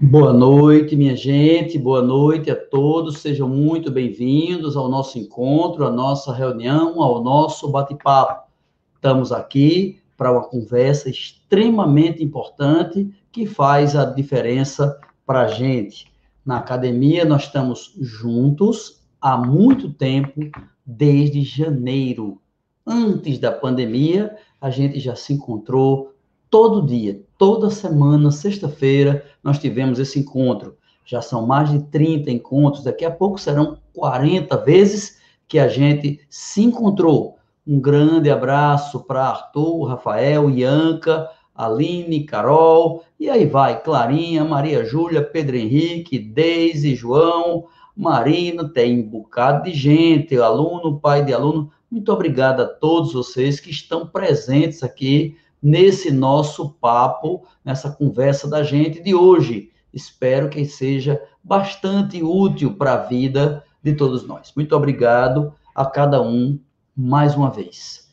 Boa noite, minha gente, boa noite a todos, sejam muito bem-vindos ao nosso encontro, à nossa reunião, ao nosso bate-papo. Estamos aqui para uma conversa extremamente importante que faz a diferença para a gente. Na academia, nós estamos juntos há muito tempo, desde janeiro. Antes da pandemia, a gente já se encontrou todo dia, toda semana, sexta-feira, nós tivemos esse encontro. Já são mais de 30 encontros, daqui a pouco serão 40 vezes que a gente se encontrou. Um grande abraço para Arthur, Rafael, Ianca, Aline, Carol, e aí vai, Clarinha, Maria Júlia, Pedro Henrique, Deise, João, Marina, tem um bocado de gente, aluno, pai de aluno. Muito obrigado a todos vocês que estão presentes aqui nesse nosso papo, nessa conversa da gente de hoje. Espero que seja bastante útil para a vida de todos nós. Muito obrigado a cada um mais uma vez.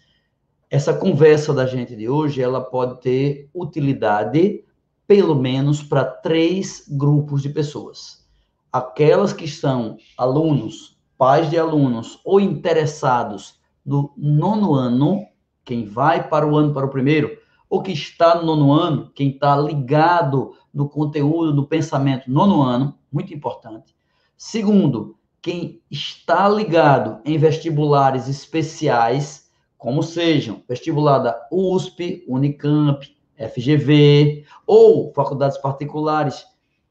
Essa conversa da gente de hoje, ela pode ter utilidade pelo menos para três grupos de pessoas. Aquelas que são alunos, pais de alunos ou interessados no nono ano quem vai para o ano para o primeiro, ou que está no nono ano, quem está ligado no conteúdo do pensamento nono ano, muito importante. Segundo, quem está ligado em vestibulares especiais, como sejam vestibular da USP, Unicamp, FGV, ou faculdades particulares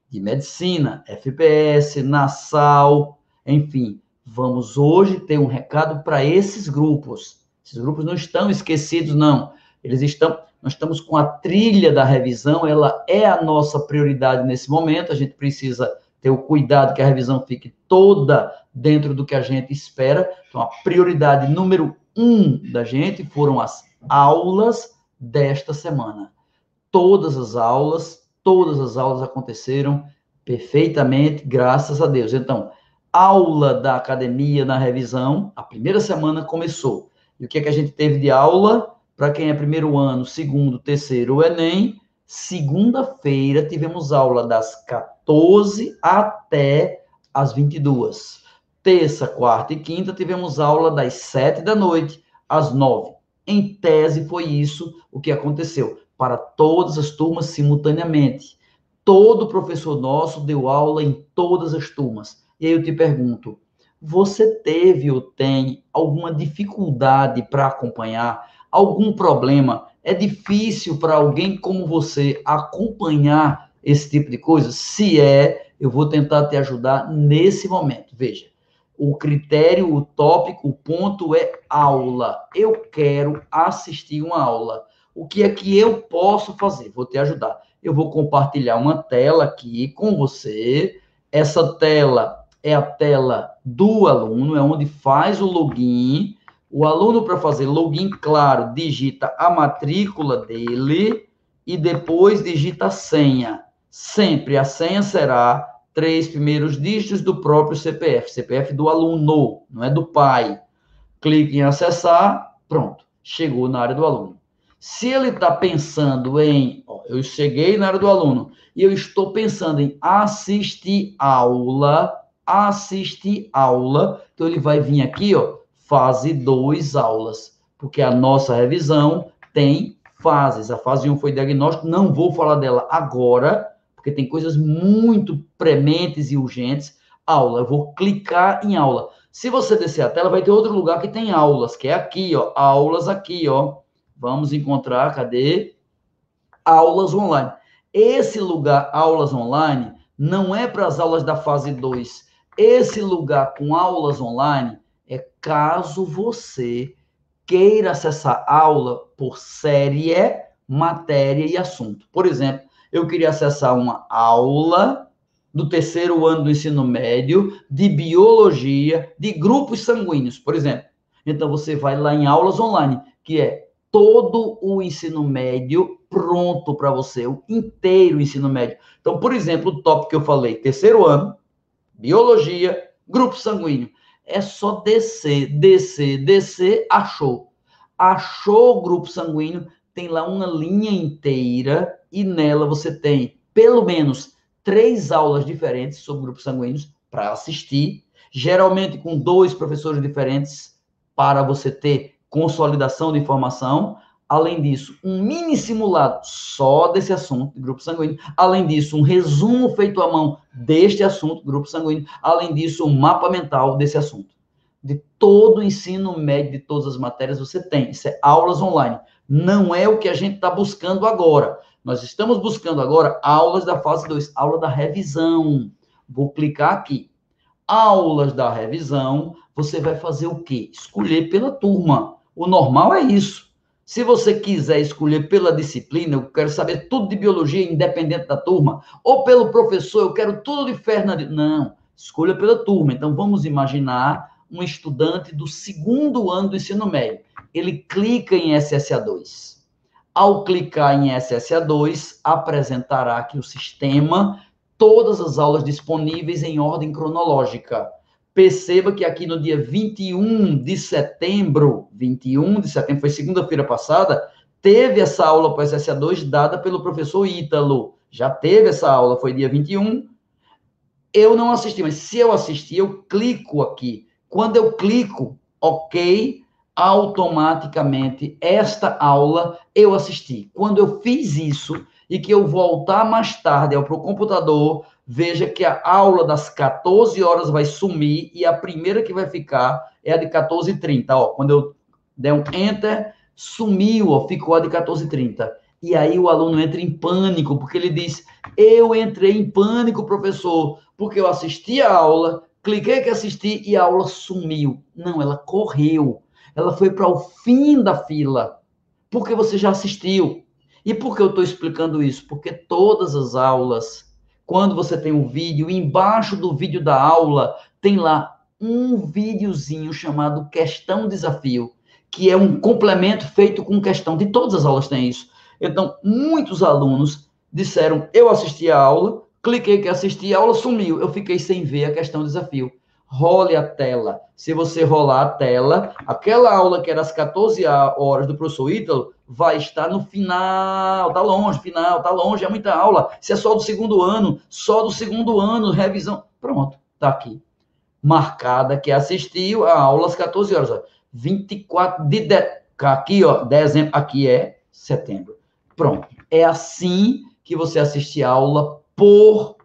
de medicina, FPS, Nassau, enfim, vamos hoje ter um recado para esses grupos esses grupos não estão esquecidos, não. Eles estão, nós estamos com a trilha da revisão, ela é a nossa prioridade nesse momento. A gente precisa ter o cuidado que a revisão fique toda dentro do que a gente espera. Então, a prioridade número um da gente foram as aulas desta semana. Todas as aulas, todas as aulas aconteceram perfeitamente, graças a Deus. Então, aula da academia na revisão, a primeira semana começou. E o que, é que a gente teve de aula? Para quem é primeiro ano, segundo, terceiro, Enem. Segunda-feira tivemos aula das 14 até as 22. Terça, quarta e quinta tivemos aula das 7 da noite às 9. Em tese, foi isso o que aconteceu para todas as turmas simultaneamente. Todo professor nosso deu aula em todas as turmas. E aí eu te pergunto, você teve ou tem alguma dificuldade para acompanhar, algum problema? É difícil para alguém como você acompanhar esse tipo de coisa? Se é, eu vou tentar te ajudar nesse momento. Veja, o critério, o tópico, o ponto é aula. Eu quero assistir uma aula. O que é que eu posso fazer? Vou te ajudar. Eu vou compartilhar uma tela aqui com você. Essa tela é a tela do aluno, é onde faz o login. O aluno, para fazer login, claro, digita a matrícula dele e depois digita a senha. Sempre a senha será três primeiros dígitos do próprio CPF, CPF do aluno, não é do pai. Clique em acessar, pronto, chegou na área do aluno. Se ele está pensando em, ó, eu cheguei na área do aluno e eu estou pensando em assistir aula, assistir aula. Então, ele vai vir aqui, ó, fase 2 aulas, porque a nossa revisão tem fases. A fase 1 um foi diagnóstico, não vou falar dela agora, porque tem coisas muito prementes e urgentes. Aula, eu vou clicar em aula. Se você descer a tela, vai ter outro lugar que tem aulas, que é aqui, ó, aulas aqui, ó. Vamos encontrar, cadê? Aulas online. Esse lugar, aulas online, não é para as aulas da fase 2, esse lugar com aulas online é caso você queira acessar aula por série, matéria e assunto. Por exemplo, eu queria acessar uma aula do terceiro ano do ensino médio de biologia de grupos sanguíneos, por exemplo. Então você vai lá em aulas online, que é todo o ensino médio pronto para você, o inteiro ensino médio. Então, por exemplo, o tópico que eu falei, terceiro ano, biologia, grupo sanguíneo. É só descer, descer, descer, achou. Achou o grupo sanguíneo, tem lá uma linha inteira e nela você tem pelo menos três aulas diferentes sobre grupos sanguíneos para assistir, geralmente com dois professores diferentes para você ter consolidação de informação. Além disso, um mini simulado só desse assunto, grupo sanguíneo. Além disso, um resumo feito à mão deste assunto, grupo sanguíneo. Além disso, um mapa mental desse assunto. De todo o ensino médio, de todas as matérias, você tem. Isso é aulas online. Não é o que a gente está buscando agora. Nós estamos buscando agora aulas da fase 2, aula da revisão. Vou clicar aqui. Aulas da revisão, você vai fazer o quê? Escolher pela turma. O normal é isso. Se você quiser escolher pela disciplina, eu quero saber tudo de biologia, independente da turma, ou pelo professor, eu quero tudo de Fernando. Não, escolha pela turma. Então, vamos imaginar um estudante do segundo ano do ensino médio. Ele clica em SSA2. Ao clicar em SSA2, apresentará aqui o sistema, todas as aulas disponíveis em ordem cronológica. Perceba que aqui no dia 21 de setembro, 21 de setembro, foi segunda-feira passada, teve essa aula para o SSA2 dada pelo professor Ítalo. Já teve essa aula, foi dia 21. Eu não assisti, mas se eu assistir, eu clico aqui. Quando eu clico, ok, automaticamente esta aula eu assisti. Quando eu fiz isso e que eu voltar mais tarde para o computador, veja que a aula das 14 horas vai sumir e a primeira que vai ficar é a de 14h30. Ó, quando eu der um enter, sumiu, ó, ficou a de 14h30. E aí o aluno entra em pânico, porque ele diz: Eu entrei em pânico, professor, porque eu assisti a aula, cliquei que assisti e a aula sumiu. Não, ela correu ela foi para o fim da fila, porque você já assistiu. E por que eu estou explicando isso? Porque todas as aulas, quando você tem um vídeo, embaixo do vídeo da aula, tem lá um videozinho chamado Questão Desafio, que é um complemento feito com questão. De todas as aulas tem isso. Então, muitos alunos disseram: Eu assisti a aula, cliquei que assisti, a aula sumiu, eu fiquei sem ver a questão desafio role a tela. Se você rolar a tela, aquela aula que era às 14 horas do professor Ítalo vai estar no final, tá longe, final, tá longe, é muita aula. Se é só do segundo ano, só do segundo ano, revisão. Pronto, tá aqui. Marcada que assistiu a aula às 14 horas. Ó. 24 de, de aqui, ó, dezembro, aqui é setembro. Pronto. É assim que você assiste a aula por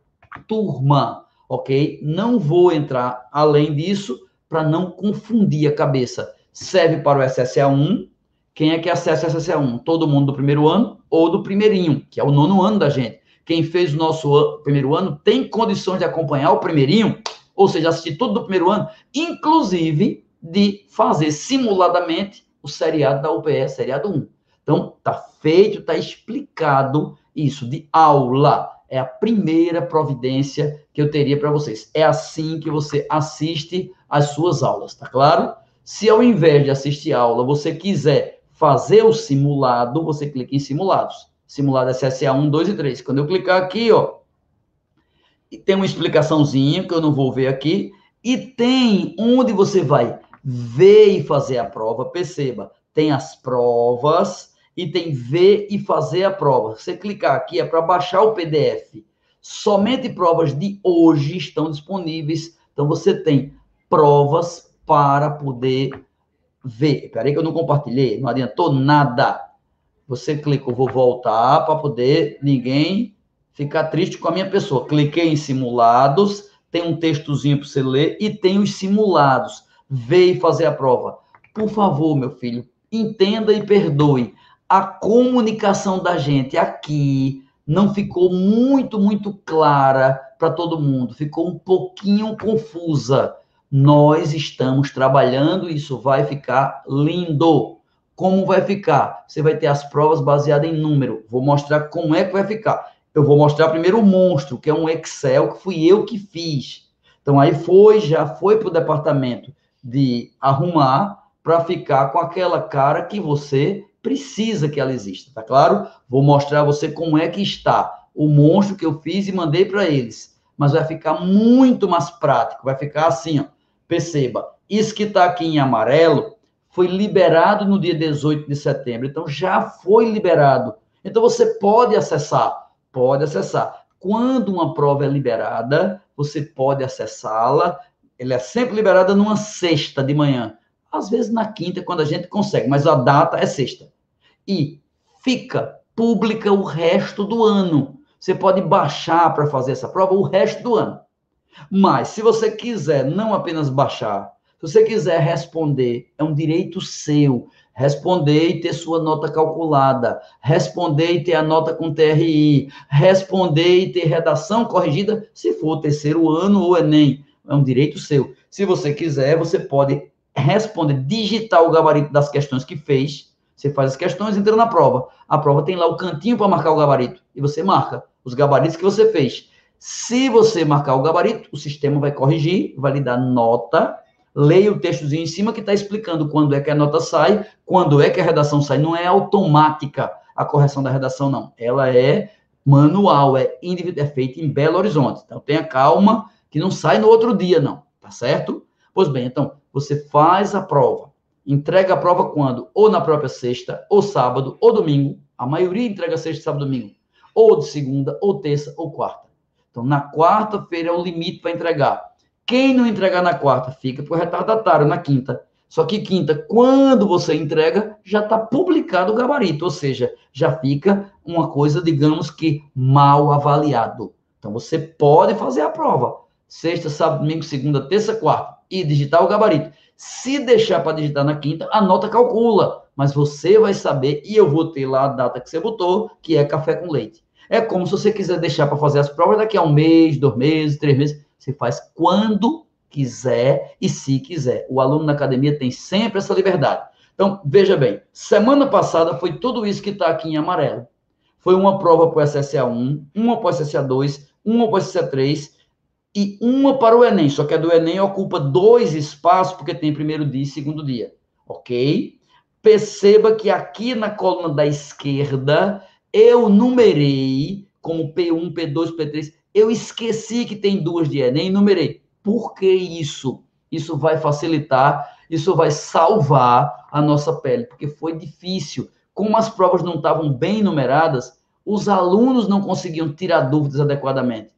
turma ok? Não vou entrar além disso para não confundir a cabeça. Serve para o SSA1. Quem é que acessa o SSA1? Todo mundo do primeiro ano ou do primeirinho, que é o nono ano da gente. Quem fez o nosso primeiro ano tem condições de acompanhar o primeirinho, ou seja, assistir tudo do primeiro ano, inclusive de fazer simuladamente o seriado da UPE, seriado 1. Então, tá feito, tá explicado isso de aula é a primeira providência que eu teria para vocês. É assim que você assiste às suas aulas, tá claro? Se ao invés de assistir a aula você quiser fazer o simulado, você clica em simulados. Simulado SSA 1, 2 e 3. Quando eu clicar aqui, ó, tem uma explicaçãozinha que eu não vou ver aqui, e tem onde você vai ver e fazer a prova. Perceba, tem as provas, item ver e fazer a prova. Você clicar aqui é para baixar o PDF. Somente provas de hoje estão disponíveis. Então você tem provas para poder ver. Espera aí que eu não compartilhei, não adiantou nada. Você clicou, vou voltar para poder ninguém ficar triste com a minha pessoa. Cliquei em simulados, tem um textozinho para você ler e tem os simulados. Ver e fazer a prova. Por favor, meu filho, entenda e perdoe a comunicação da gente aqui não ficou muito, muito clara para todo mundo, ficou um pouquinho confusa. Nós estamos trabalhando, isso vai ficar lindo. Como vai ficar? Você vai ter as provas baseadas em número. Vou mostrar como é que vai ficar. Eu vou mostrar primeiro o monstro, que é um Excel que fui eu que fiz. Então aí foi, já foi para o departamento de arrumar para ficar com aquela cara que você precisa que ela exista, tá claro? Vou mostrar a você como é que está o monstro que eu fiz e mandei para eles. Mas vai ficar muito mais prático, vai ficar assim, ó. Perceba, isso que está aqui em amarelo foi liberado no dia 18 de setembro, então já foi liberado. Então você pode acessar, pode acessar. quando uma prova é liberada, você pode acessá-la. Ela é sempre liberada numa sexta de manhã. Às vezes na quinta, quando a gente consegue, mas a data é sexta. E fica pública o resto do ano. Você pode baixar para fazer essa prova o resto do ano. Mas, se você quiser não apenas baixar, se você quiser responder, é um direito seu. Responder e ter sua nota calculada, responder e ter a nota com TRI, responder e ter redação corrigida, se for terceiro ano ou Enem. É um direito seu. Se você quiser, você pode responder, digitar o gabarito das questões que fez. Você faz as questões, entra na prova. A prova tem lá o cantinho para marcar o gabarito. E você marca os gabaritos que você fez. Se você marcar o gabarito, o sistema vai corrigir, vai lhe dar nota. Leia o textozinho em cima que está explicando quando é que a nota sai, quando é que a redação sai. Não é automática a correção da redação, não. Ela é manual, é, é feita em Belo Horizonte. Então tenha calma, que não sai no outro dia, não. Tá certo? Pois bem, então, você faz a prova. Entrega a prova quando? Ou na própria sexta, ou sábado, ou domingo. A maioria entrega sexta, sábado, domingo. Ou de segunda, ou terça, ou quarta. Então, na quarta-feira é o limite para entregar. Quem não entregar na quarta fica para o retardatário na quinta. Só que quinta, quando você entrega, já está publicado o gabarito, ou seja, já fica uma coisa, digamos que mal avaliado. Então você pode fazer a prova. Sexta, sábado, domingo, segunda, terça, quarta. E digitar o gabarito. Se deixar para digitar na quinta, a nota calcula. Mas você vai saber, e eu vou ter lá a data que você botou, que é café com leite. É como se você quiser deixar para fazer as provas daqui a um mês, dois meses, três meses. Você faz quando quiser e se quiser. O aluno na academia tem sempre essa liberdade. Então, veja bem, semana passada foi tudo isso que está aqui em amarelo. Foi uma prova para o SSA 1, uma para o SSA 2, uma para o SSA 3 e uma para o Enem. Só que a do Enem ocupa dois espaços, porque tem primeiro dia e segundo dia. Ok? Perceba que aqui na coluna da esquerda eu numerei como P1, P2, P3. Eu esqueci que tem duas de Enem, numerei. Por que isso? Isso vai facilitar, isso vai salvar a nossa pele, porque foi difícil. Como as provas não estavam bem numeradas, os alunos não conseguiam tirar dúvidas adequadamente.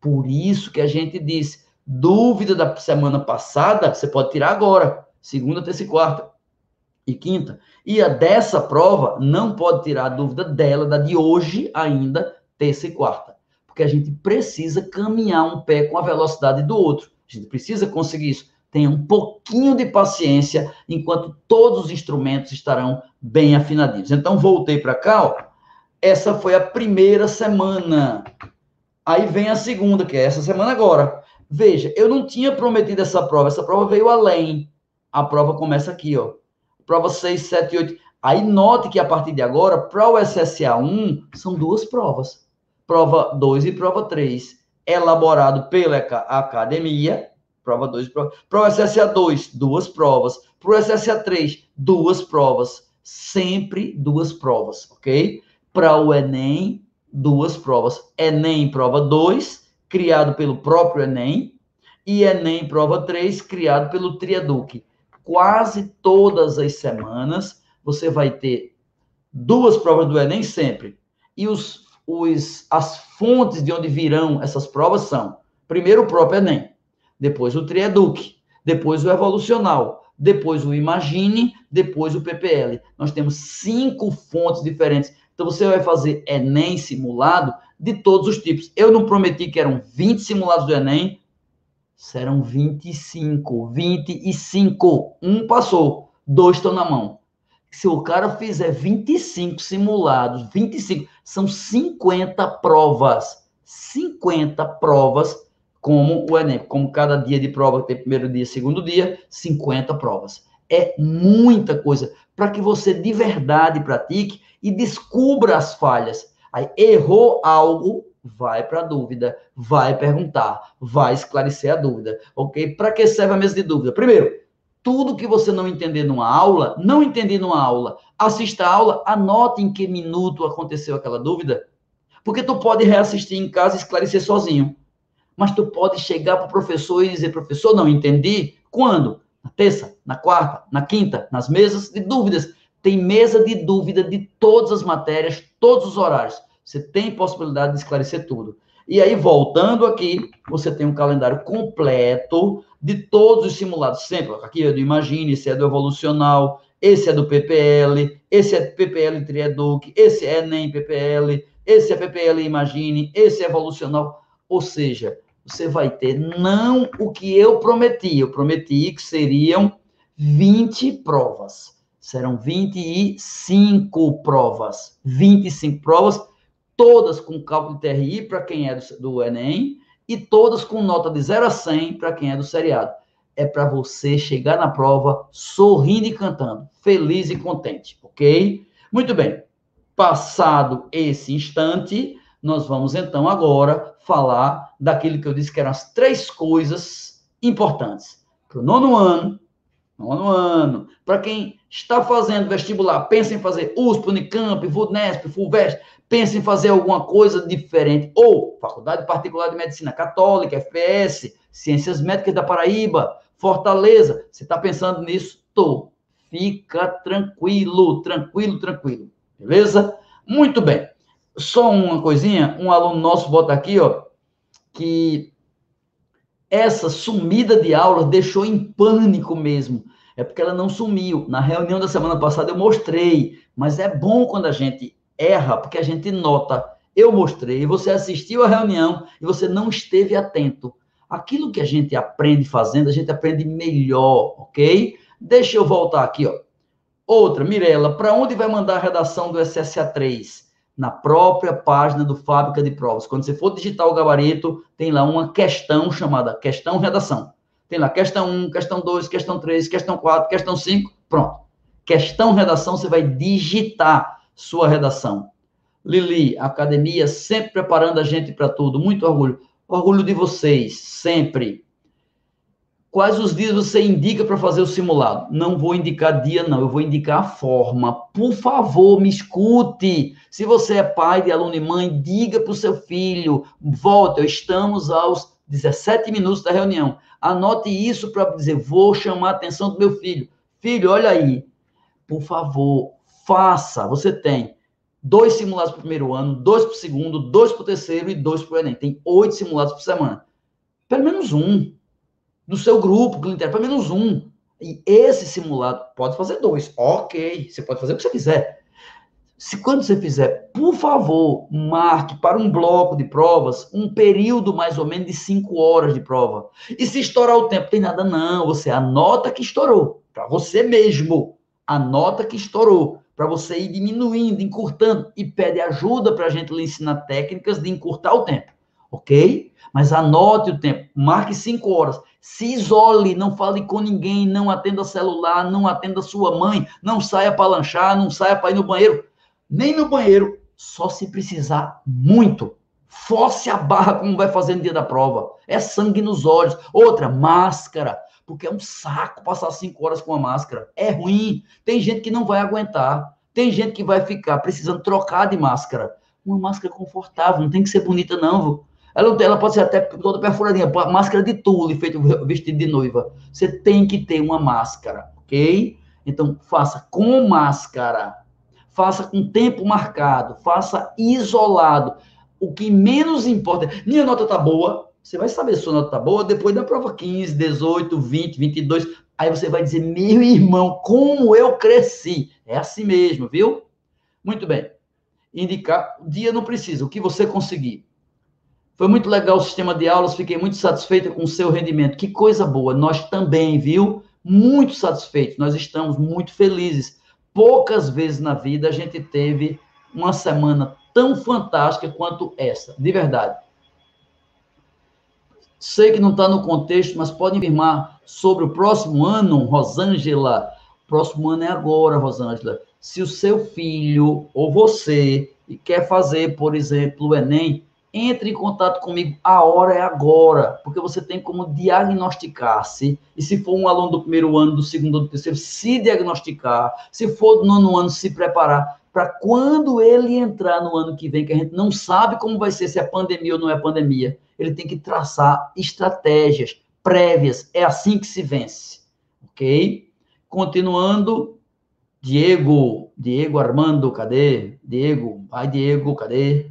Por isso que a gente disse, dúvida da semana passada, você pode tirar agora, segunda, terça e quarta e quinta. E a dessa prova não pode tirar a dúvida dela, da de hoje ainda, terça e quarta. Porque a gente precisa caminhar um pé com a velocidade do outro. A gente precisa conseguir isso. Tenha um pouquinho de paciência enquanto todos os instrumentos estarão bem afinadinhos. Então, voltei para cá, ó. Essa foi a primeira semana. Aí vem a segunda, que é essa semana agora. Veja, eu não tinha prometido essa prova, essa prova veio além. A prova começa aqui, ó prova 6, 7 e 8. Aí note que a partir de agora, para o SSA 1, são duas provas. Prova 2 e prova 3. Elaborado pela academia, prova 2 prova. Para o SSA 2, duas provas. Para o SSA 3, duas provas. Sempre duas provas, ok? Para o Enem, duas provas. Enem prova 2, criado pelo próprio Enem, e Enem prova 3, criado pelo Triaduc quase todas as semanas você vai ter duas provas do Enem sempre. E os, os, as fontes de onde virão essas provas são, primeiro o próprio Enem, depois o Trieduc, depois o Evolucional, depois o Imagine, depois o PPL. Nós temos cinco fontes diferentes. Então você vai fazer Enem simulado de todos os tipos. Eu não prometi que eram 20 simulados do Enem, serão 25. 25. Um passou, dois estão na mão. Se o cara fizer 25 simulados, 25, são 50 provas. 50 provas, como o Enem. Como cada dia de prova tem primeiro dia, segundo dia, 50 provas. É muita coisa para que você de verdade pratique e descubra as falhas. Aí errou algo, vai para a dúvida, vai perguntar, vai esclarecer a dúvida, ok? Para que serve a mesa de dúvida? Primeiro, tudo que você não entender numa aula, não entender numa aula, assista a aula, anote em que minuto aconteceu aquela dúvida, porque tu pode reassistir em casa e esclarecer sozinho. Mas tu pode chegar para o professor e dizer, professor, não entendi. Quando? Na terça, na quarta, na quinta, nas mesas de dúvidas. Tem mesa de dúvida de todas as matérias, todos os horários. Você tem possibilidade de esclarecer tudo. E aí, voltando aqui, você tem um calendário completo de todos os simulados. Sempre, aqui é do Imagine, esse é do Evolucional, esse é do PPL, esse é PPL Trieduc, esse é Enem PPL, esse é PPL Imagine, esse é Evolucional. Ou seja, você vai ter não o que eu prometi. Eu prometi que seriam 20 provas. Serão 25 provas. 25 provas, todas com cálculo TRI para quem é do, do Enem e todas com nota de 0 a 100 para quem é do seriado. É para você chegar na prova sorrindo e cantando, feliz e contente, ok? Muito bem. Passado esse instante, nós vamos então agora falar daquilo que eu disse que eram as três coisas importantes para o nono ano, nono ano, para quem está fazendo vestibular, pensa em fazer USP, Unicamp, VUNESP, FUVEST, pensa em fazer alguma coisa diferente, ou Faculdade Particular de Medicina Católica, FPS, Ciências Médicas da Paraíba, Fortaleza, você está pensando nisso? Tô. Fica tranquilo, tranquilo, tranquilo. Beleza? Muito bem. Só uma coisinha, um aluno nosso bota aqui, ó, que essa sumida de aulas deixou em pânico mesmo. É porque ela não sumiu. Na reunião da semana passada eu mostrei, mas é bom quando a gente erra, porque a gente nota. Eu mostrei, você assistiu a reunião e você não esteve atento. Aquilo que a gente aprende fazendo, a gente aprende melhor, ok? Deixa eu voltar aqui, ó. Outra, Mirela, para onde vai mandar a redação do SSA3? Na própria página do Fábrica de Provas. Quando você for digitar o gabarito, tem lá uma questão chamada questão redação. Tem lá questão 1, questão 2, questão 3, questão 4, questão 5, pronto. Questão redação, você vai digitar sua redação. Lili, academia sempre preparando a gente para tudo. Muito orgulho. Orgulho de vocês, sempre. Quais os dias você indica para fazer o simulado? Não vou indicar dia, não. Eu vou indicar a forma. Por favor, me escute. Se você é pai de aluno e mãe, diga para o seu filho. Volta, estamos aos 17 minutos da reunião. Anote isso para dizer, vou chamar a atenção do meu filho. Filho, olha aí. Por favor, faça. Você tem dois simulados para o primeiro ano, dois para o segundo, dois para o terceiro e dois para o Enem. Tem oito simulados por semana. Pelo menos um. No seu grupo, pelo menos um. E esse simulado pode fazer dois. Ok, você pode fazer o que você quiser. Se quando você fizer, por favor, marque para um bloco de provas um período mais ou menos de cinco horas de prova. E se estourar o tempo, tem nada não. Você anota que estourou para você mesmo. Anota que estourou para você ir diminuindo, encurtando e pede ajuda para a gente lhe ensinar técnicas de encurtar o tempo, ok? Mas anote o tempo, marque cinco horas, se isole, não fale com ninguém, não atenda celular, não atenda sua mãe, não saia para lanchar, não saia para ir no banheiro, nem no banheiro, só se precisar muito. Force a barra como vai fazer no dia da prova. É sangue nos olhos. Outra, máscara porque é um saco passar cinco horas com a máscara. É ruim. Tem gente que não vai aguentar. Tem gente que vai ficar precisando trocar de máscara. Uma máscara confortável, não tem que ser bonita, não. Ela, ela pode ser até toda perfuradinha, máscara de tule, feito vestido de noiva. Você tem que ter uma máscara, ok? Então, faça com máscara. Faça com tempo marcado. Faça isolado. O que menos importa. Minha nota tá boa, você vai saber se sua nota tá boa depois da prova 15, 18, 20, 22. Aí você vai dizer, meu irmão, como eu cresci. É assim mesmo, viu? Muito bem. Indicar, dia não precisa, o que você conseguir. Foi muito legal o sistema de aulas, fiquei muito satisfeita com o seu rendimento. Que coisa boa. Nós também, viu? Muito satisfeitos. Nós estamos muito felizes. Poucas vezes na vida a gente teve uma semana tão fantástica quanto essa, de verdade. Sei que não está no contexto, mas pode afirmar sobre o próximo ano, Rosângela. Próximo ano é agora, Rosângela. Se o seu filho ou você quer fazer, por exemplo, o Enem, entre em contato comigo. A hora é agora, porque você tem como diagnosticar-se. E se for um aluno do primeiro ano, do segundo, do terceiro, se diagnosticar. Se for do nono ano, se preparar para quando ele entrar no ano que vem, que a gente não sabe como vai ser, se é pandemia ou não é pandemia ele tem que traçar estratégias prévias. É assim que se vence. Ok? Continuando, Diego, Diego Armando, cadê? Diego, vai Diego, cadê?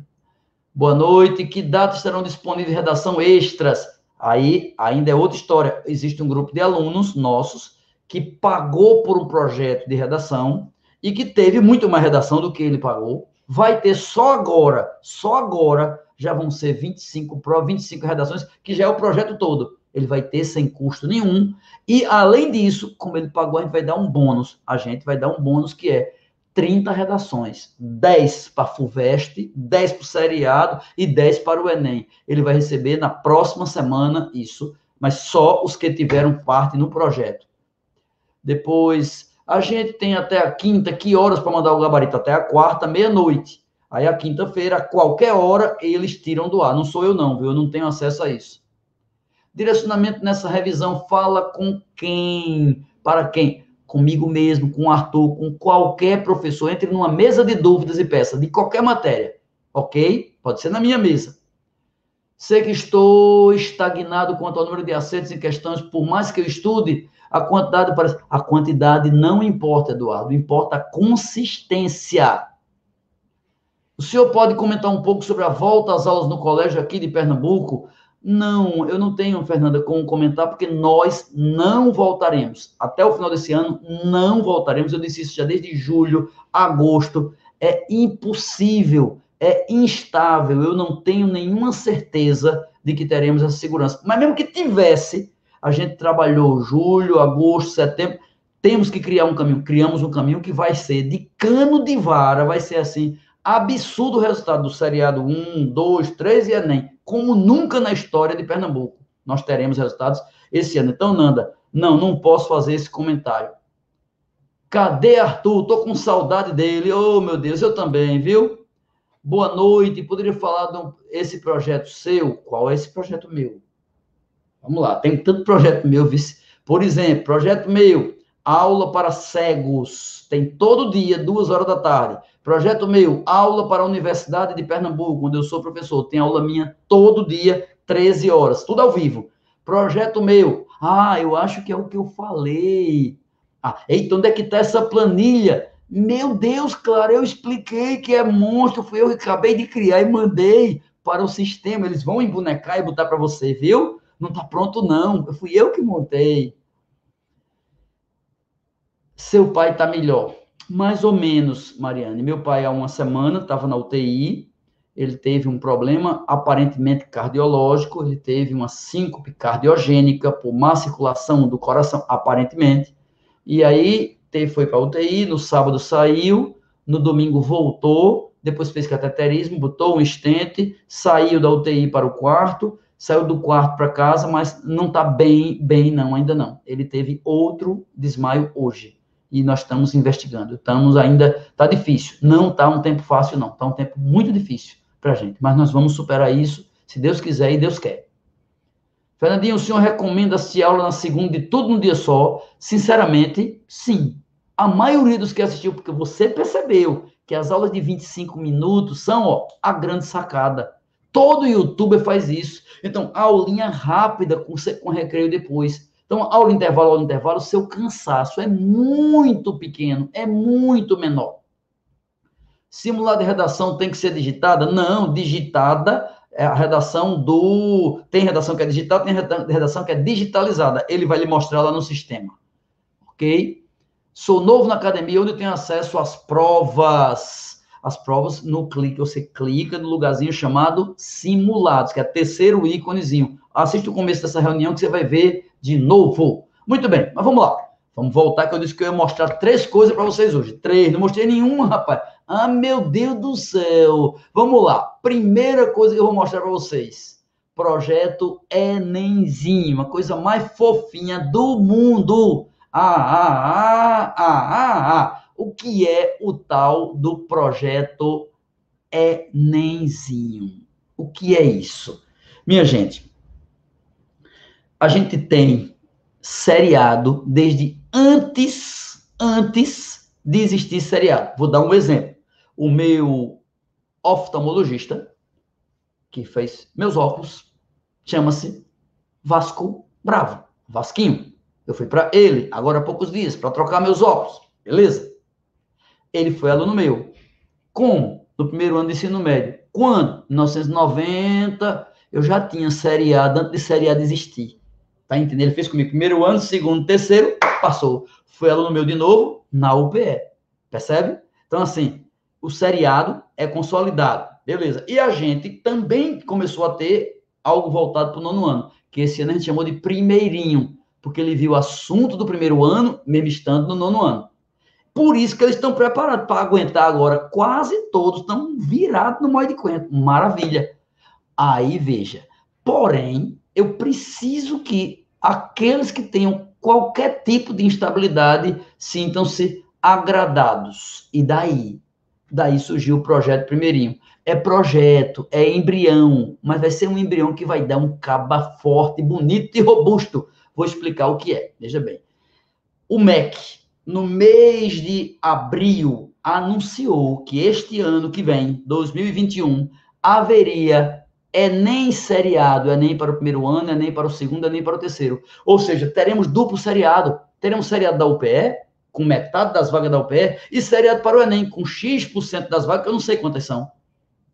Boa noite. Que datas estarão disponíveis redação extras? Aí ainda é outra história. Existe um grupo de alunos nossos que pagou por um projeto de redação e que teve muito mais redação do que ele pagou. Vai ter só agora, só agora, já vão ser 25 pro 25 redações, que já é o projeto todo. Ele vai ter sem custo nenhum. E além disso, como ele pagou, a gente vai dar um bônus. A gente vai dar um bônus que é 30 redações, 10 para a FUVEST, 10 para o seriado e 10 para o Enem. Ele vai receber na próxima semana isso, mas só os que tiveram parte no projeto. Depois, a gente tem até a quinta, que horas para mandar o gabarito? Até a quarta, meia-noite. Aí a quinta-feira, qualquer hora, eles tiram do ar. Não sou eu não, viu? Eu não tenho acesso a isso. Direcionamento nessa revisão, fala com quem? Para quem? Comigo mesmo, com o Arthur, com qualquer professor, entre numa mesa de dúvidas e peça, de qualquer matéria, ok? Pode ser na minha mesa. Sei que estou estagnado quanto ao número de acertos em questões, por mais que eu estude, a quantidade parece... A quantidade não importa, Eduardo, importa a consistência. O senhor pode comentar um pouco sobre a volta às aulas no colégio aqui de Pernambuco? Não, eu não tenho, Fernanda, como comentar, porque nós não voltaremos. Até o final desse ano, não voltaremos. Eu disse isso já desde julho, agosto. É impossível, é instável. Eu não tenho nenhuma certeza de que teremos essa segurança. Mas mesmo que tivesse, a gente trabalhou julho, agosto, setembro. Temos que criar um caminho. Criamos um caminho que vai ser de cano de vara, vai ser assim. Absurdo o resultado do seriado 1, 2, 3 e Enem como nunca na história de Pernambuco. Nós teremos resultados esse ano. Então, Nanda, não, não posso fazer esse comentário. Cadê Arthur? Tô com saudade dele. Oh, meu Deus, eu também, viu? Boa noite. Poderia falar desse projeto seu? Qual é esse projeto meu? Vamos lá, tem tanto projeto meu, vice. Por exemplo, projeto meu, aula para cegos. Tem todo dia, duas horas da tarde. Projeto meu, aula para a Universidade de Pernambuco, onde eu sou professor. Tem aula minha todo dia, 13 horas, tudo ao vivo. Projeto meu, ah, eu acho que é o que eu falei. Ah, eita, onde é que está essa planilha? Meu Deus, claro, eu expliquei que é monstro, foi eu que acabei de criar e mandei para o sistema. Eles vão embonecar e botar para você, viu? Não está pronto, não. Fui eu que montei. Seu pai está melhor. Mais ou menos, Mariane. Meu pai, há uma semana, estava na UTI, ele teve um problema aparentemente cardiológico, ele teve uma síncope cardiogênica por má circulação do coração, aparentemente. E aí foi para a UTI, no sábado saiu, no domingo voltou, depois fez cateterismo, botou um estente, saiu da UTI para o quarto, saiu do quarto para casa, mas não está bem, bem não, ainda não. Ele teve outro desmaio hoje e nós estamos investigando. Estamos ainda, está difícil, não está um tempo fácil, não, está um tempo muito difícil para a gente, mas nós vamos superar isso, se Deus quiser e Deus quer. Fernandinho, o senhor recomenda-se aula na segunda de tudo num dia só? Sinceramente, sim. A maioria dos que assistiu, porque você percebeu que as aulas de 25 minutos são ó, a grande sacada. Todo youtuber faz isso. Então, aulinha rápida com, com recreio depois. Então, ao intervalo, ao intervalo, seu cansaço é muito pequeno, é muito menor. Simulado de redação tem que ser digitada? Não, digitada é a redação do. Tem redação que é digital, tem redação que é digitalizada. Ele vai lhe mostrar lá no sistema. Ok? Sou novo na academia, onde eu tenho acesso às provas. As provas no clique, você clica no lugarzinho chamado simulados, que é terceiro íconezinho. Assiste o começo dessa reunião que você vai ver de novo. Muito bem, mas vamos lá. Vamos voltar, que eu disse que eu ia mostrar três coisas para vocês hoje. Três, não mostrei nenhuma, rapaz. Ah, meu Deus do céu. Vamos lá. Primeira coisa que eu vou mostrar para vocês. Projeto Enemzinho, uma coisa mais fofinha do mundo. Ah, ah, ah, ah, ah, ah. O que é o tal do projeto Enemzinho? O que é isso? Minha gente, a gente tem seriado desde antes, antes de existir seriado. Vou dar um exemplo. O meu oftalmologista, que fez meus óculos, chama-se Vasco Bravo, Vasquinho. Eu fui para ele agora há poucos dias para trocar meus óculos, beleza? Ele foi aluno meu. Como? no primeiro ano de ensino médio. Quando? Em 1990, eu já tinha A, antes de A existir. Tá entendendo? Ele fez comigo primeiro ano, segundo, terceiro, passou. Foi aluno meu de novo na UPE. Percebe? Então, assim, o seriado é consolidado. Beleza. E a gente também começou a ter algo voltado para o nono ano, que esse ano a gente chamou de primeirinho, porque ele viu o assunto do primeiro ano mesmo estando no nono ano. Por isso que eles estão preparados para aguentar agora. Quase todos estão virados no molde de quento. Maravilha. Aí veja. Porém, eu preciso que aqueles que tenham qualquer tipo de instabilidade sintam-se agradados. E daí? Daí surgiu o projeto Primeirinho. É projeto, é embrião, mas vai ser um embrião que vai dar um caba forte, bonito e robusto. Vou explicar o que é. Veja bem. O MEC, no mês de abril, anunciou que este ano que vem, 2021, haveria Enem seriado, Enem para o primeiro ano, Enem para o segundo, Enem para o terceiro. Ou seja, teremos duplo seriado. Teremos seriado da UPE, com metade das vagas da UPE, e seriado para o Enem, com X% das vagas, que eu não sei quantas são.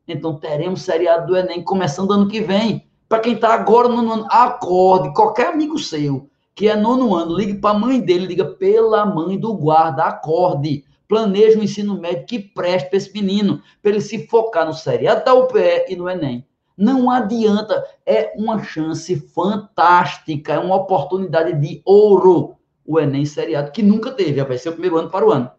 Então, teremos seriado do Enem começando ano que vem. Para quem está agora no ano, acorde, qualquer amigo seu que é nono ano, ligue para a mãe dele, diga pela mãe do guarda, acorde, planeje um ensino médio que preste para esse menino, para ele se focar no seriado da UPE e no Enem. Não adianta, é uma chance fantástica, é uma oportunidade de ouro o Enem seriado, que nunca teve, vai ser o primeiro ano para o ano.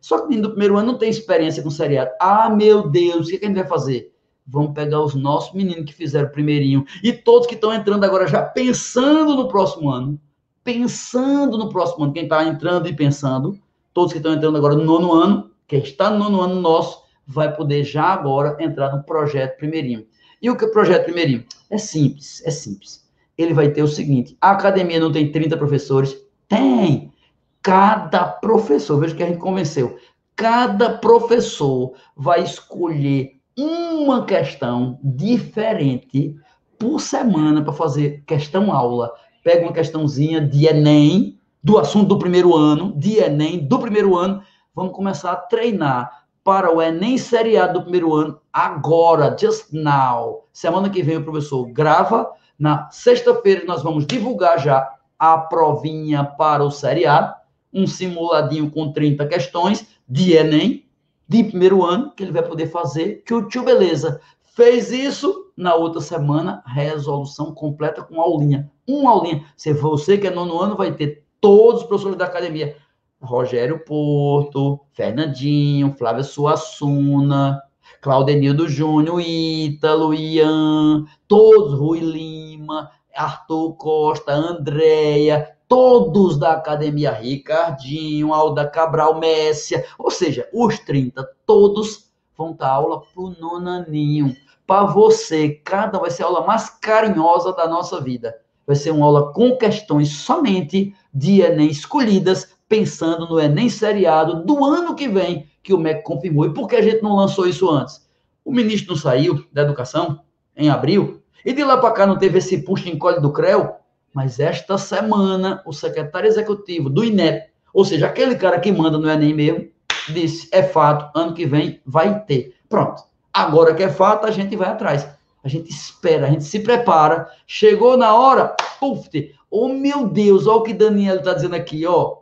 Só que o do primeiro ano não tem experiência com seriado. Ah, meu Deus, o que, que a gente vai fazer? Vamos pegar os nossos meninos que fizeram primeirinho e todos que estão entrando agora já pensando no próximo ano pensando no próximo ano. Quem está entrando e pensando, todos que estão entrando agora no nono ano, quem está no nono ano nosso, vai poder já agora entrar no projeto primeirinho. E o que o projeto primeirinho? É simples, é simples. Ele vai ter o seguinte: a academia não tem 30 professores? Tem! Cada professor, veja que a gente convenceu, cada professor vai escolher uma questão diferente por semana para fazer questão aula pega uma questãozinha de Enem, do assunto do primeiro ano, de Enem, do primeiro ano, vamos começar a treinar para o Enem seriado do primeiro ano, agora, just now. Semana que vem o professor grava, na sexta-feira nós vamos divulgar já a provinha para o seriado, um simuladinho com 30 questões de Enem, de primeiro ano, que ele vai poder fazer, que o tio Beleza fez isso, na outra semana, resolução completa com aulinha. Uma aulinha. Se você que é nono ano, vai ter todos os professores da academia. Rogério Porto, Fernandinho, Flávia Suassuna, Claudenildo Júnior, Ítalo, Ian, todos, Rui Lima, Arthur Costa, Andréia, todos da academia, Ricardinho, Alda Cabral, Messia, ou seja, os 30, todos vão dar aula pro nonaninho para você. Cada vai ser a aula mais carinhosa da nossa vida. Vai ser uma aula com questões somente de Enem escolhidas, pensando no Enem seriado do ano que vem, que o MEC confirmou. E por que a gente não lançou isso antes? O ministro não saiu da educação em abril, e de lá para cá não teve esse puxa encolhe do CREO, mas esta semana o secretário executivo do INEP, ou seja, aquele cara que manda no Enem mesmo, disse, é fato, ano que vem vai ter. Pronto. Agora que é fato, a gente vai atrás. A gente espera, a gente se prepara. Chegou na hora, puf! Oh, meu Deus, olha o que Daniel está dizendo aqui, ó.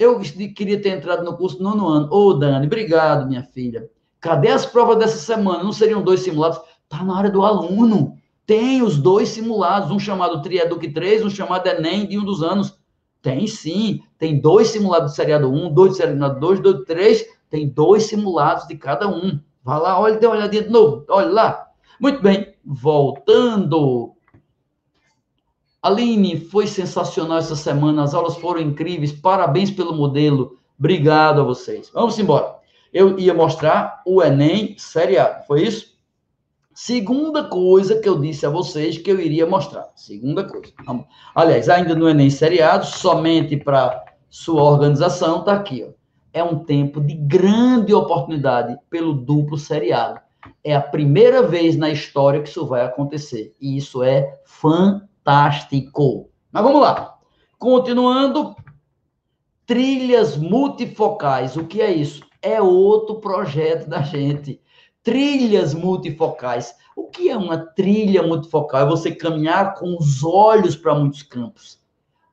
Eu queria ter entrado no curso no nono ano. Ô, oh, Dani, obrigado, minha filha. Cadê as provas dessa semana? Não seriam dois simulados? Tá na área do aluno. Tem os dois simulados, um chamado Trieduc 3, um chamado Enem de um dos anos. Tem sim. Tem dois simulados de seriado 1, dois de seriado 2, dois de 3. Tem dois simulados de cada um. Vá lá, olha, dê uma olhadinha de novo. Olha lá. Muito bem, voltando. Aline, foi sensacional essa semana. As aulas foram incríveis. Parabéns pelo modelo. Obrigado a vocês. Vamos embora. Eu ia mostrar o Enem seriado. Foi isso? Segunda coisa que eu disse a vocês que eu iria mostrar. Segunda coisa. Aliás, ainda no Enem seriado, somente para sua organização, tá aqui, ó é um tempo de grande oportunidade pelo duplo seriado. É a primeira vez na história que isso vai acontecer. E isso é fantástico. Mas vamos lá. Continuando, trilhas multifocais. O que é isso? É outro projeto da gente. trilhas multifocais. O que é uma trilha multifocal? É você caminhar com os olhos para muitos campos.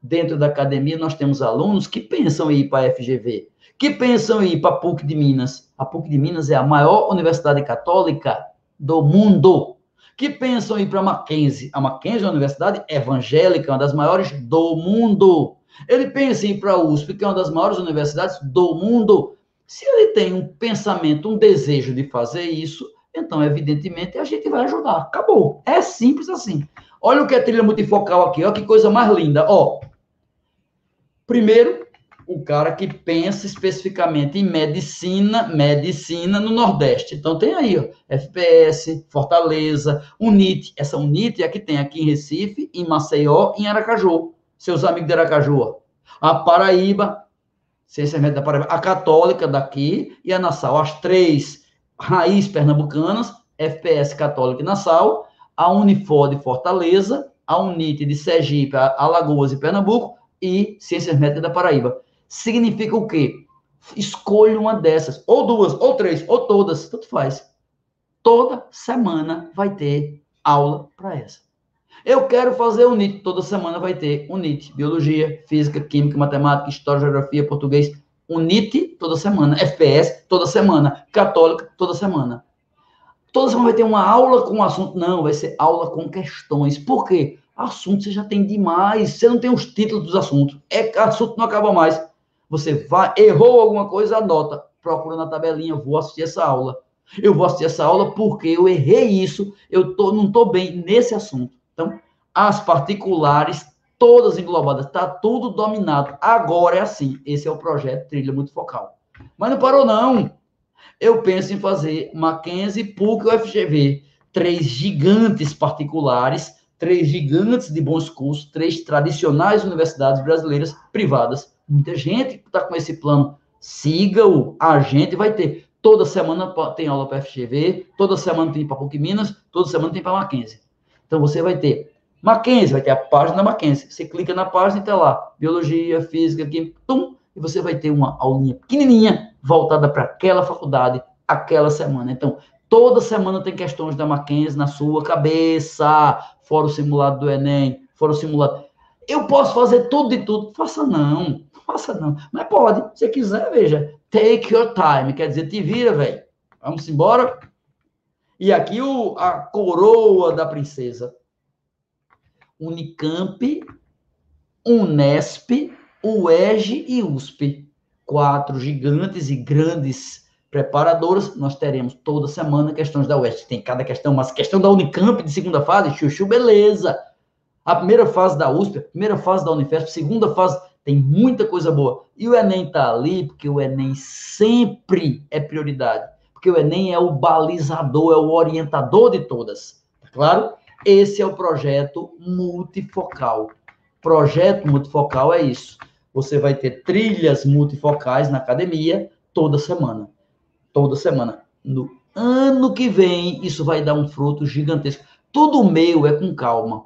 Dentro da academia, nós temos alunos que pensam em ir para a FGV, que pensam em ir para a PUC de Minas. A PUC de Minas é a maior universidade católica do mundo. Que pensam em ir para Mackenzie. A Mackenzie é uma universidade evangélica, uma das maiores do mundo. Ele pensa em ir para a USP, que é uma das maiores universidades do mundo. Se ele tem um pensamento, um desejo de fazer isso, então, evidentemente, a gente vai ajudar. Acabou. É simples assim. Olha o que é trilha multifocal aqui, olha que coisa mais linda. Ó, primeiro, o cara que pensa especificamente em medicina, medicina no Nordeste. Então tem aí, ó, FPS, Fortaleza, UNIT. Essa UNIT é a que tem aqui em Recife, em Maceió, em Aracaju. Seus amigos de Aracaju. Ó. A Paraíba, Ciência Médica da Paraíba, a Católica daqui e a Nassau. As três raiz pernambucanas, FPS Católica e Nassau, a Unifor de Fortaleza, a UNIT de Sergipe, Alagoas e Pernambuco e Ciências Médicas da Paraíba. Significa o quê? Escolha uma dessas, ou duas, ou três, ou todas, tanto faz. Toda semana vai ter aula para essa. Eu quero fazer o NIT, toda semana vai ter o NIT, Biologia, Física, Química, Matemática, História, Geografia, Português, UNIT toda semana, FPS toda semana, Católica toda semana. Toda semana vai ter uma aula com assunto. Não, vai ser aula com questões. Por quê? Assunto você já tem demais. Você não tem os títulos dos assuntos. É assunto não acaba mais. Você vai, errou alguma coisa, anota. Procura na tabelinha, vou assistir essa aula. Eu vou assistir essa aula porque eu errei isso, eu tô, não estou bem nesse assunto. Então, as particulares todas englobadas, está tudo dominado. Agora é assim, esse é o projeto Trilha Multifocal. Mas não parou não. Eu penso em fazer Mackenzie, PUC e UFGV, três gigantes particulares, três gigantes de bons cursos, três tradicionais universidades brasileiras privadas. Muita gente está com esse plano. Siga-o, a gente vai ter. Toda semana tem aula para FGV, toda semana tem para PUC Minas, toda semana tem para Mackenzie. Então você vai ter Mackenzie, vai ter a página da Mackenzie. Você clica na página e está lá, biologia, física, química, tum, e você vai ter uma aulinha pequenininha voltada para aquela faculdade, aquela semana. Então, toda semana tem questões da Mackenzie na sua cabeça, fora o simulado do Enem, fora o simulado. Eu posso fazer tudo de tudo. Faça não, faça não. Mas pode, se quiser, veja. Take your time, quer dizer, te vira, velho. Vamos embora. E aqui o, a coroa da princesa. Unicamp, Unesp, UERJ e USP. Quatro gigantes e grandes preparadoras. Nós teremos toda semana questões da UERJ. Tem cada questão, mas questão da Unicamp de segunda fase, chuchu, beleza. A primeira fase da USP, a primeira fase da Unifesp, segunda fase, tem muita coisa boa. E o Enem está ali, porque o Enem sempre é prioridade. Porque o Enem é o balizador, é o orientador de todas. Tá claro? Esse é o projeto multifocal. Projeto multifocal é isso. Você vai ter trilhas multifocais na academia toda semana. Toda semana. No ano que vem, isso vai dar um fruto gigantesco. Tudo meu é com calma.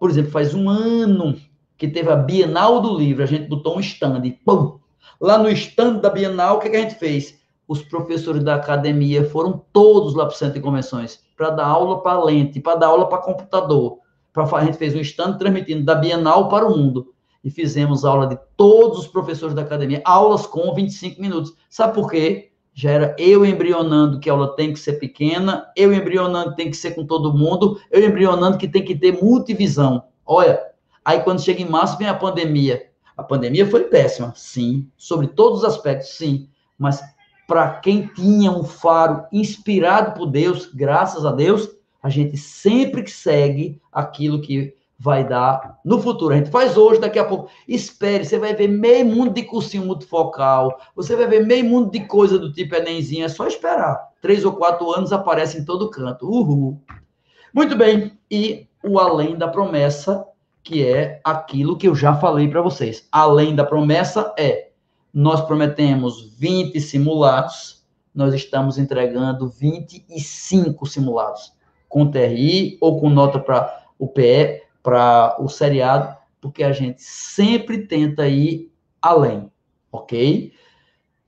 Por exemplo, faz um ano que teve a Bienal do Livro, a gente botou um stand, pum! Lá no stand da Bienal, o que, que a gente fez? Os professores da academia foram todos lá para o centro de convenções para dar aula para lente, para dar aula para computador. Pra, a gente fez um stand transmitindo da Bienal para o mundo. E fizemos aula de todos os professores da academia, aulas com 25 minutos. Sabe por quê? Já era eu embrionando que a aula tem que ser pequena, eu embrionando que tem que ser com todo mundo, eu embrionando que tem que ter multivisão. Olha, aí quando chega em março vem a pandemia. A pandemia foi péssima, sim, sobre todos os aspectos, sim, mas para quem tinha um faro inspirado por Deus, graças a Deus, a gente sempre segue aquilo que vai dar no futuro. A gente faz hoje, daqui a pouco. Espere, você vai ver meio mundo de cursinho multifocal, você vai ver meio mundo de coisa do tipo Enemzinho, é só esperar. Três ou quatro anos aparece em todo canto. Uhul. Muito bem, e o além da promessa, que é aquilo que eu já falei para vocês. Além da promessa é nós prometemos 20 simulados, nós estamos entregando 25 simulados, com TRI ou com nota para o PE, para o seriado, porque a gente sempre tenta ir além, ok?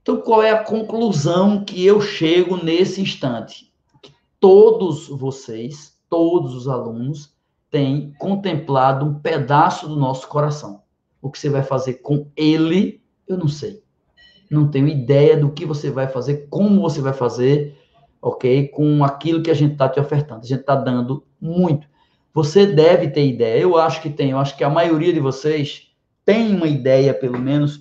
Então, qual é a conclusão que eu chego nesse instante? todos vocês, todos os alunos, têm contemplado um pedaço do nosso coração. O que você vai fazer com ele, eu não sei. Não tenho ideia do que você vai fazer, como você vai fazer, ok? Com aquilo que a gente está te ofertando. A gente está dando muito. Você deve ter ideia. Eu acho que tem. Eu acho que a maioria de vocês tem uma ideia, pelo menos,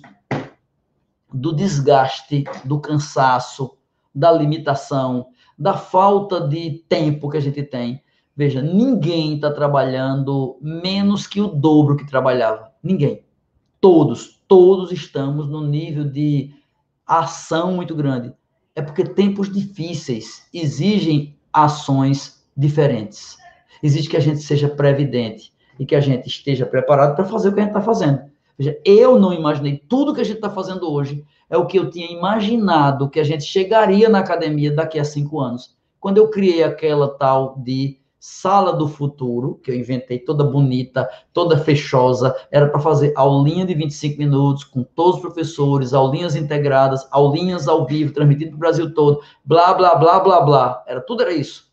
do desgaste, do cansaço, da limitação, da falta de tempo que a gente tem. Veja, ninguém está trabalhando menos que o dobro que trabalhava. Ninguém. Todos, todos estamos no nível de ação muito grande. É porque tempos difíceis exigem ações diferentes. Exige que a gente seja previdente e que a gente esteja preparado para fazer o que a gente está fazendo. Veja, eu não imaginei tudo que a gente está fazendo hoje é o que eu tinha imaginado que a gente chegaria na academia daqui a cinco anos. Quando eu criei aquela tal de sala do futuro, que eu inventei toda bonita, toda fechosa, era para fazer aulinha de 25 minutos com todos os professores, aulinhas integradas, aulinhas ao vivo, transmitido para o Brasil todo, blá, blá, blá, blá, blá. Era tudo era isso.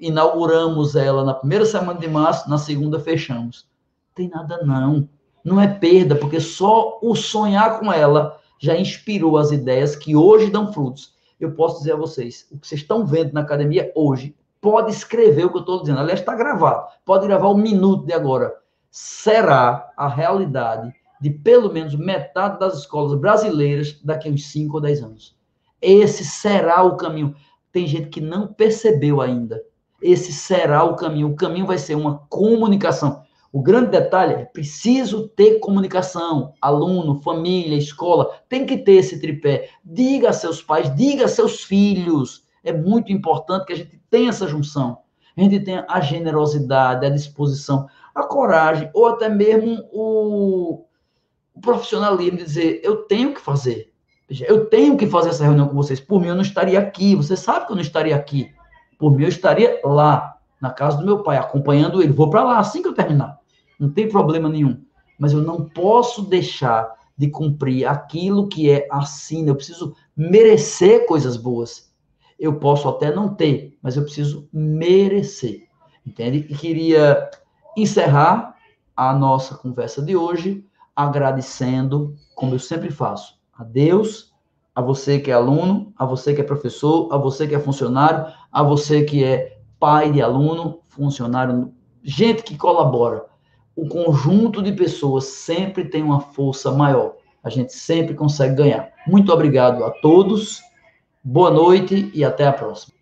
Inauguramos ela na primeira semana de março, na segunda fechamos. Não tem nada não. Não é perda, porque só o sonhar com ela já inspirou as ideias que hoje dão frutos. Eu posso dizer a vocês, o que vocês estão vendo na academia hoje, pode escrever o que eu estou dizendo. Aliás, está gravado. Pode gravar um minuto de agora. Será a realidade de pelo menos metade das escolas brasileiras daqui a uns 5 ou 10 anos. Esse será o caminho. Tem gente que não percebeu ainda. Esse será o caminho. O caminho vai ser uma comunicação. O grande detalhe é preciso ter comunicação, aluno, família, escola, tem que ter esse tripé. Diga a seus pais, diga a seus filhos. É muito importante que a gente tenha essa junção. A gente tenha a generosidade, a disposição, a coragem, ou até mesmo o, o profissionalismo de dizer, eu tenho que fazer. Eu tenho que fazer essa reunião com vocês. Por mim, eu não estaria aqui. Você sabe que eu não estaria aqui. Por mim, eu estaria lá, na casa do meu pai, acompanhando ele. Vou para lá assim que eu terminar não tem problema nenhum. Mas eu não posso deixar de cumprir aquilo que é assim. Eu preciso merecer coisas boas. Eu posso até não ter, mas eu preciso merecer. Entende? E queria encerrar a nossa conversa de hoje agradecendo, como eu sempre faço, a Deus, a você que é aluno, a você que é professor, a você que é funcionário, a você que é pai de aluno, funcionário, gente que colabora o conjunto de pessoas sempre tem uma força maior. A gente sempre consegue ganhar. Muito obrigado a todos. Boa noite e até a próxima.